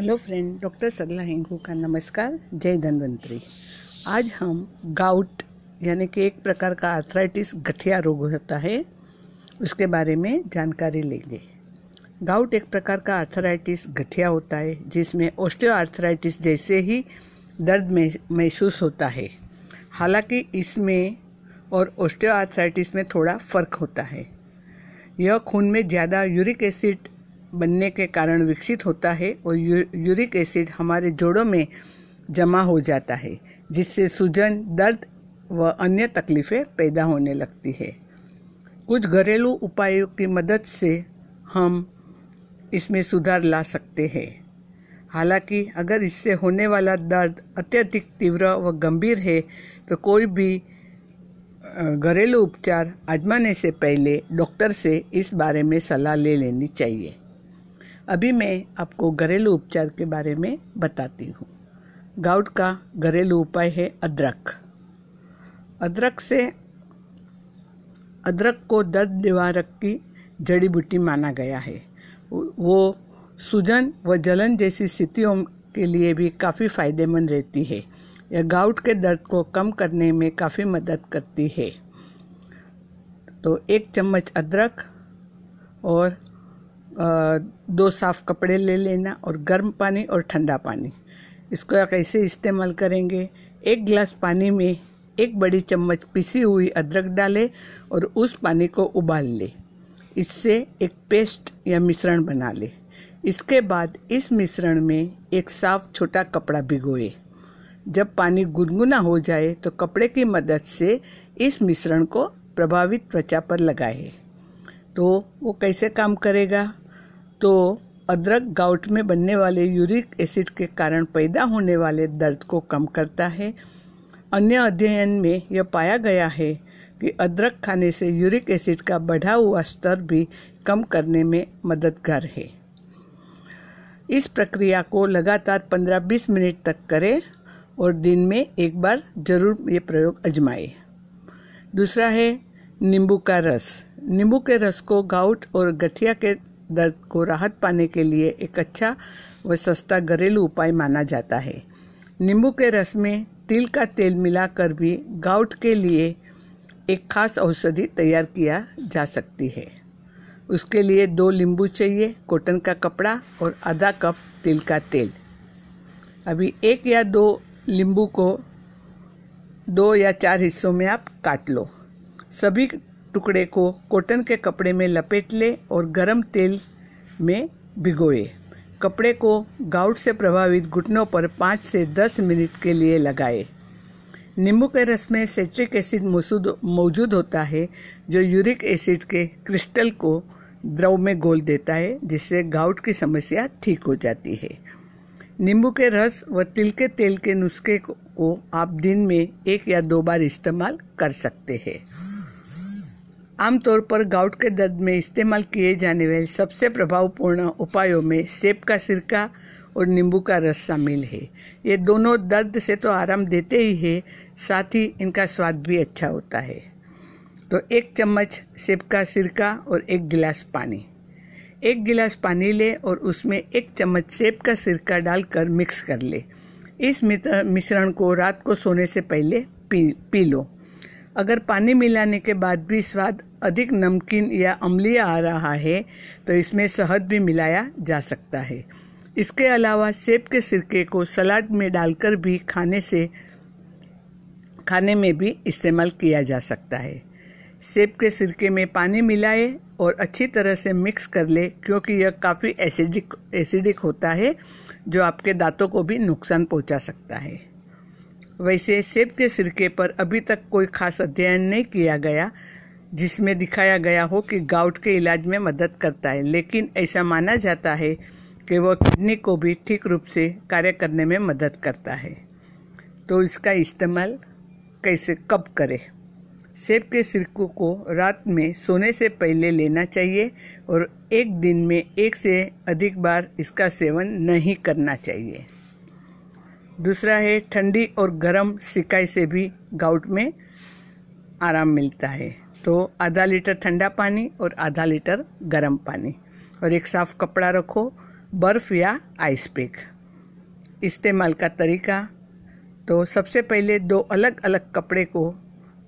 Hello friend, doctor Sarla Hengu का नमस्कार, जय धन्वंतरी। आज हम गाउट, यानी कि एक प्रकार का आर्थराइटिस गठिया रोग होता है, उसके बारे में जानकारी लेंगे। गाउट एक प्रकार का आर्थराइटिस गठिया होता है, जिसमें ओस्टियो आर्थराइटिस जैसे ही दर्द महसूस होता है। हालाँकि इसमें और ओस्टियो आर्थराइटिस में थोड़ा फ़र्क होता है। यह खून में ज़्यादा यूरिक एसिड बनने के कारण विकसित होता है और यू, यूरिक एसिड हमारे जोड़ों में जमा हो जाता है जिससे सूजन दर्द व अन्य तकलीफ़ें पैदा होने लगती है। कुछ घरेलू उपायों की मदद से हम इसमें सुधार ला सकते हैं। हालाँकि अगर इससे होने वाला दर्द अत्यधिक तीव्र व गंभीर है तो कोई भी घरेलू उपचार आजमाने से पहले डॉक्टर से इस बारे में सलाह ले लेनी चाहिए। अभी मैं आपको घरेलू उपचार के बारे में बताती हूँ। गाउट का घरेलू उपाय है अदरक। अदरक से अदरक को दर्द निवारक की जड़ी बूटी माना गया है। वो सूजन व जलन जैसी स्थितियों के लिए भी काफ़ी फ़ायदेमंद रहती है। यह गाउट के दर्द को कम करने में काफ़ी मदद करती है। तो एक चम्मच अदरक और दो साफ़ कपड़े ले लेना और गर्म पानी और ठंडा पानी। इसको कैसे इस्तेमाल करेंगे, एक गिलास पानी में एक बड़ी चम्मच पिसी हुई अदरक डालें और उस पानी को उबाल ले। इससे एक पेस्ट या मिश्रण बना ले। इसके बाद इस मिश्रण में एक साफ़ छोटा कपड़ा भिगोए। जब पानी गुनगुना हो जाए तो कपड़े की मदद से इस मिश्रण को प्रभावित त्वचा पर लगाए। तो वो कैसे काम करेगा? तो अदरक गाउट में बनने वाले यूरिक एसिड के कारण पैदा होने वाले दर्द को कम करता है। अन्य अध्ययन में यह पाया गया है कि अदरक खाने से यूरिक एसिड का बढ़ा हुआ स्तर भी कम करने में मददगार है। इस प्रक्रिया को लगातार 15-20 मिनट तक करें और दिन में एक बार ज़रूर ये प्रयोग अजमाए। दूसरा है नींबू का रस। नींबू के रस को गाउट और गठिया के दर्द को राहत पाने के लिए एक अच्छा व सस्ता घरेलू उपाय माना जाता है। नींबू के रस में तिल का तेल मिलाकर भी गाउट के लिए एक खास औषधि तैयार किया जा सकती है। उसके लिए दो नींबू चाहिए, कॉटन का कपड़ा और आधा कप तिल का तेल। अभी एक या दो नींबू को दो या चार हिस्सों में आप काट लो। सभी टुकड़े को कॉटन के कपड़े में लपेट ले और गरम तेल में भिगोए। कपड़े को गाउट से प्रभावित घुटनों पर पाँच से दस मिनट के लिए लगाए। नींबू के रस में सेट्रिक एसिड मौजूद होता है, जो यूरिक एसिड के क्रिस्टल को द्रव में गोल देता है, जिससे गाउट की समस्या ठीक हो जाती है। नींबू के रस व तिल के तेल के नुस्खे को आप दिन में एक या दो बार इस्तेमाल कर सकते हैं। आमतौर पर गाउट के दर्द में इस्तेमाल किए जाने वाले सबसे प्रभावपूर्ण उपायों में सेब का सिरका और नींबू का रस शामिल है। ये दोनों दर्द से तो आराम देते ही है, साथ ही इनका स्वाद भी अच्छा होता है। तो एक चम्मच सेब का सिरका और एक गिलास पानी। एक गिलास पानी ले और उसमें एक चम्मच सेब का सिरका डालकर मिक्स कर ले। इस मिश्रण को रात को सोने से पहले पी पी लो। अगर पानी मिलाने के बाद भी स्वाद अधिक नमकीन या अम्लीय आ रहा है तो इसमें शहद भी मिलाया जा सकता है। इसके अलावा सेब के सिरके को सलाद में डालकर भी खाने से, खाने में भी इस्तेमाल किया जा सकता है। सेब के सिरके में पानी मिलाए और अच्छी तरह से मिक्स कर ले, क्योंकि यह काफ़ी एसिडिक एसिडिक होता है, जो आपके दांतों को भी नुकसान पहुँचा सकता है। वैसे सेब के सिरके पर अभी तक कोई खास अध्ययन नहीं किया गया जिसमें दिखाया गया हो कि गाउट के इलाज में मदद करता है, लेकिन ऐसा माना जाता है कि वह किडनी को भी ठीक रूप से कार्य करने में मदद करता है। तो इसका इस्तेमाल कैसे, कब करें? सेब के सिरकों को रात में सोने से पहले लेना चाहिए और एक दिन में एक से अधिक बार इसका सेवन नहीं करना चाहिए। दूसरा है, ठंडी और गर्म सिकाई से भी गाउट में आराम मिलता है। तो आधा लीटर ठंडा पानी और आधा लीटर गर्म पानी। और एक साफ़ कपड़ा रखो, बर्फ़ या आइस पैक इस्तेमाल का तरीका तो सबसे पहले दो अलग अलग कपड़े को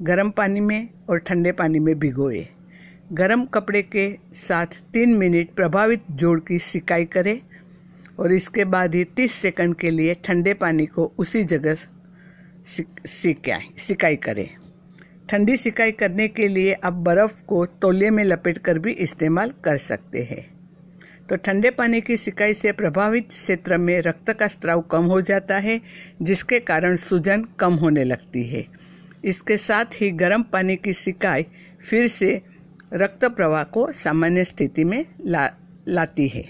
गर्म पानी में और ठंडे पानी में भिगोए। गर्म कपड़े के साथ तीन मिनट प्रभावित जोड़ की सिकाई करें और इसके बाद ही तीस सेकंड के लिए ठंडे पानी को उसी जगह सिकाई सिकाई करें। ठंडी सिकाई करने के लिए आप बर्फ़ को तौलिए में लपेट कर भी इस्तेमाल कर सकते हैं। तो ठंडे पानी की सिकाई से प्रभावित क्षेत्र में रक्त का स्त्राव कम हो जाता है, जिसके कारण सूजन कम होने लगती है। इसके साथ ही गर्म पानी की सिकाई फिर से रक्त प्रवाह को सामान्य स्थिति में ला, लाती है।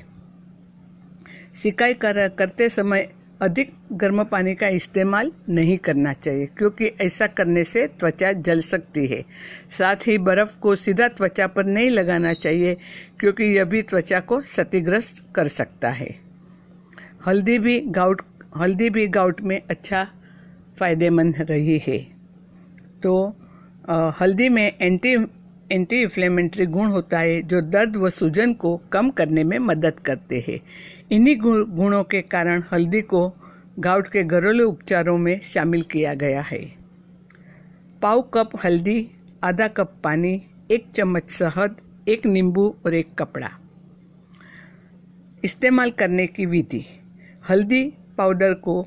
सिकाई कर, करते समय अधिक गर्म पानी का इस्तेमाल नहीं करना चाहिए क्योंकि ऐसा करने से त्वचा जल सकती है। साथ ही बर्फ़ को सीधा त्वचा पर नहीं लगाना चाहिए क्योंकि यह भी त्वचा को क्षतिग्रस्त कर सकता है। हल्दी भी गाउट हल्दी भी गाउट में अच्छा फ़ायदेमंद रही है। तो आ, हल्दी में एंटी एंटी इन्फ्लेमेंट्री गुण होता है, जो दर्द व सूजन को कम करने में मदद करते हैं। इन्हीं गुणों के कारण हल्दी को गाउट के घरेलू उपचारों में शामिल किया गया है। पाव कप हल्दी, आधा कप पानी, एक चम्मच शहद, एक नींबू और एक कपड़ा। इस्तेमाल करने की विधि। हल्दी पाउडर को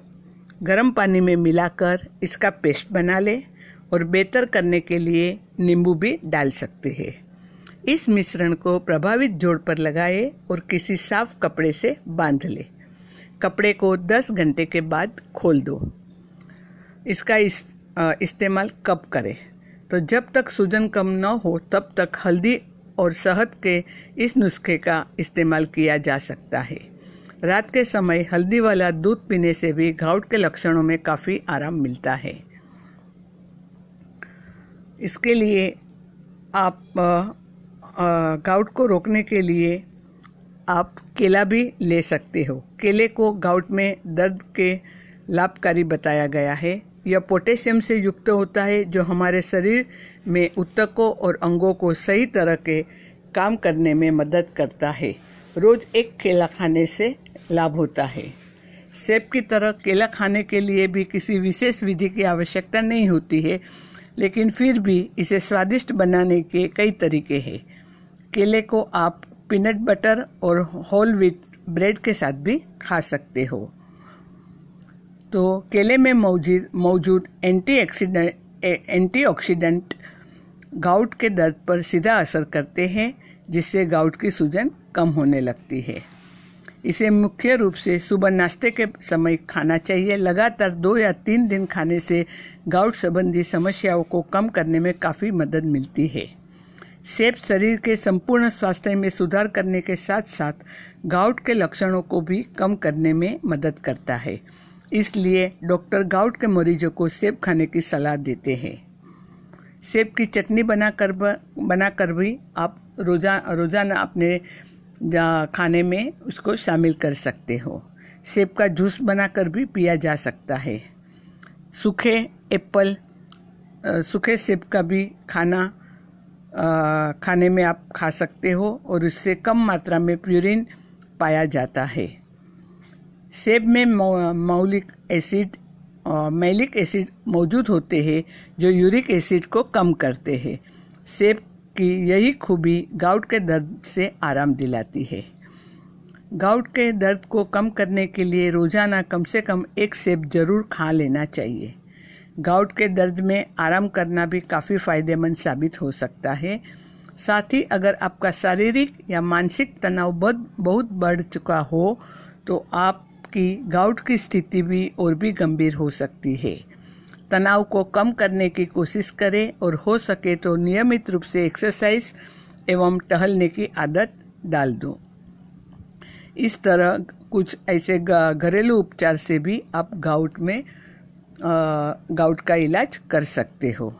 गर्म पानी में मिलाकर इसका पेस्ट बना लें। और बेहतर करने के लिए नींबू भी डाल सकते हैं। इस मिश्रण को प्रभावित जोड़ पर लगाए और किसी साफ़ कपड़े से बाँध ले। कपड़े को 10 घंटे के बाद खोल दो। इसका इस, इस्तेमाल कब करें? तो जब तक सूजन कम न हो तब तक हल्दी और शहद के इस नुस्खे का इस्तेमाल किया जा सकता है। रात के समय हल्दी वाला दूध पीने से भी घाउट के लक्षणों में काफ़ी आराम मिलता है। इसके लिए आप गाउट को रोकने के लिए आप केला भी ले सकते हो। केले को गाउट में दर्द के लाभकारी बताया गया है। यह पोटेशियम से युक्त होता है, जो हमारे शरीर में उत्तकों और अंगों को सही तरह के काम करने में मदद करता है। रोज एक केला खाने से लाभ होता है। सेब की तरह केला खाने के लिए भी किसी विशेष विधि की आवश्यकता नहीं होती है। लेकिन फिर भी इसे स्वादिष्ट बनाने के कई तरीके हैं। केले को आप पीनट बटर और होल व्हीट ब्रेड के साथ भी खा सकते हो। तो केले में मौजूद मौजूद एंटी एंटीऑक्सीडेंट गाउट के दर्द पर सीधा असर करते हैं, जिससे गाउट की सूजन कम होने लगती है। इसे मुख्य रूप से सुबह नाश्ते के समय खाना चाहिए। लगातार दो या तीन दिन खाने से गाउट संबंधी समस्याओं को कम करने में काफ़ी मदद मिलती है। सेब शरीर के संपूर्ण स्वास्थ्य में सुधार करने के साथ साथ गाउट के लक्षणों को भी कम करने में मदद करता है। इसलिए डॉक्टर गाउट के मरीजों को सेब खाने की सलाह देते हैं। सेब की चटनी बनाकर बनाकर भी आप रोजा, रोज़ाना अपने खाने में उसको शामिल कर सकते हो। सेब का जूस बनाकर भी पिया जा सकता है। सूखे एप्पल सूखे सेब का भी खाना आ, खाने में आप खा सकते हो और उससे कम मात्रा में प्यूरिन पाया जाता है। सेब में मौलिक एसिड मैलिक एसिड मौजूद होते हैं जो यूरिक एसिड को कम करते हैं। सेब की यही खूबी गाउट के दर्द से आराम दिलाती है। गाउट के दर्द को कम करने के लिए रोज़ाना कम से कम एक सेब ज़रूर खा लेना चाहिए। गाउट के दर्द में आराम करना भी काफ़ी फ़ायदेमंद साबित हो सकता है। साथ ही अगर आपका शारीरिक या मानसिक तनाव बहुत बहुत बढ़ चुका हो तो आपकी गाउट की स्थिति भी और भी गंभीर हो सकती है। तनाव को कम करने की कोशिश करें और हो सके तो नियमित रूप से एक्सरसाइज एवं टहलने की आदत डाल दो। इस तरह कुछ ऐसे घरेलू उपचार से भी आप गाउट में गाउट का इलाज कर सकते हो।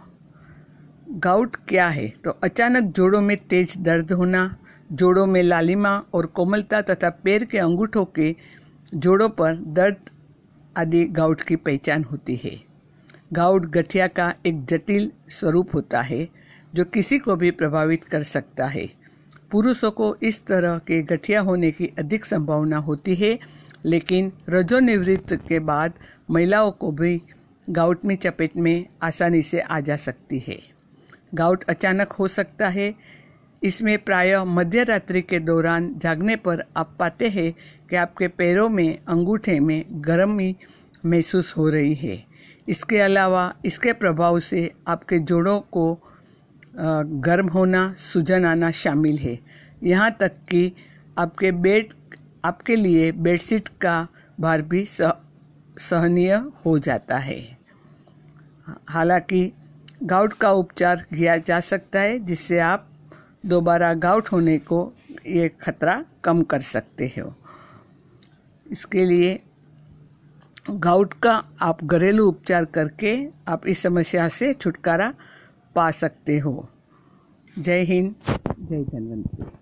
गाउट क्या है? तो अचानक जोड़ों में तेज दर्द होना, जोड़ों में लालिमा और कोमलता तथा पैर के अंगूठों के जोड़ों पर दर्द आदि गाउट की पहचान होती है। गाउट गठिया का एक जटिल स्वरूप होता है, जो किसी को भी प्रभावित कर सकता है। पुरुषों को इस तरह के गठिया होने की अधिक संभावना होती है, लेकिन रजोनिवृत्त के बाद महिलाओं को भी गाउट में चपेट में आसानी से आ जा सकती है। गाउट अचानक हो सकता है। इसमें प्रायः मध्य रात्रि के दौरान जागने पर आप पाते हैं कि आपके पैरों में, अंगूठे में गर्मी महसूस हो रही है। इसके अलावा इसके प्रभाव से आपके जोड़ों को गर्म होना सूजन आना शामिल है। यहाँ तक कि आपके बेड आपके लिए बेडशीट का भार भी सह, सहनीय हो जाता है। हालाँकि गाउट का उपचार किया जा सकता है जिससे आप दोबारा गाउट होने को ये खतरा कम कर सकते हो। इसके लिए गाउट का आप घरेलू उपचार करके आप इस समस्या से छुटकारा पा सकते हो। जय हिंद, जय धन्वंतरी।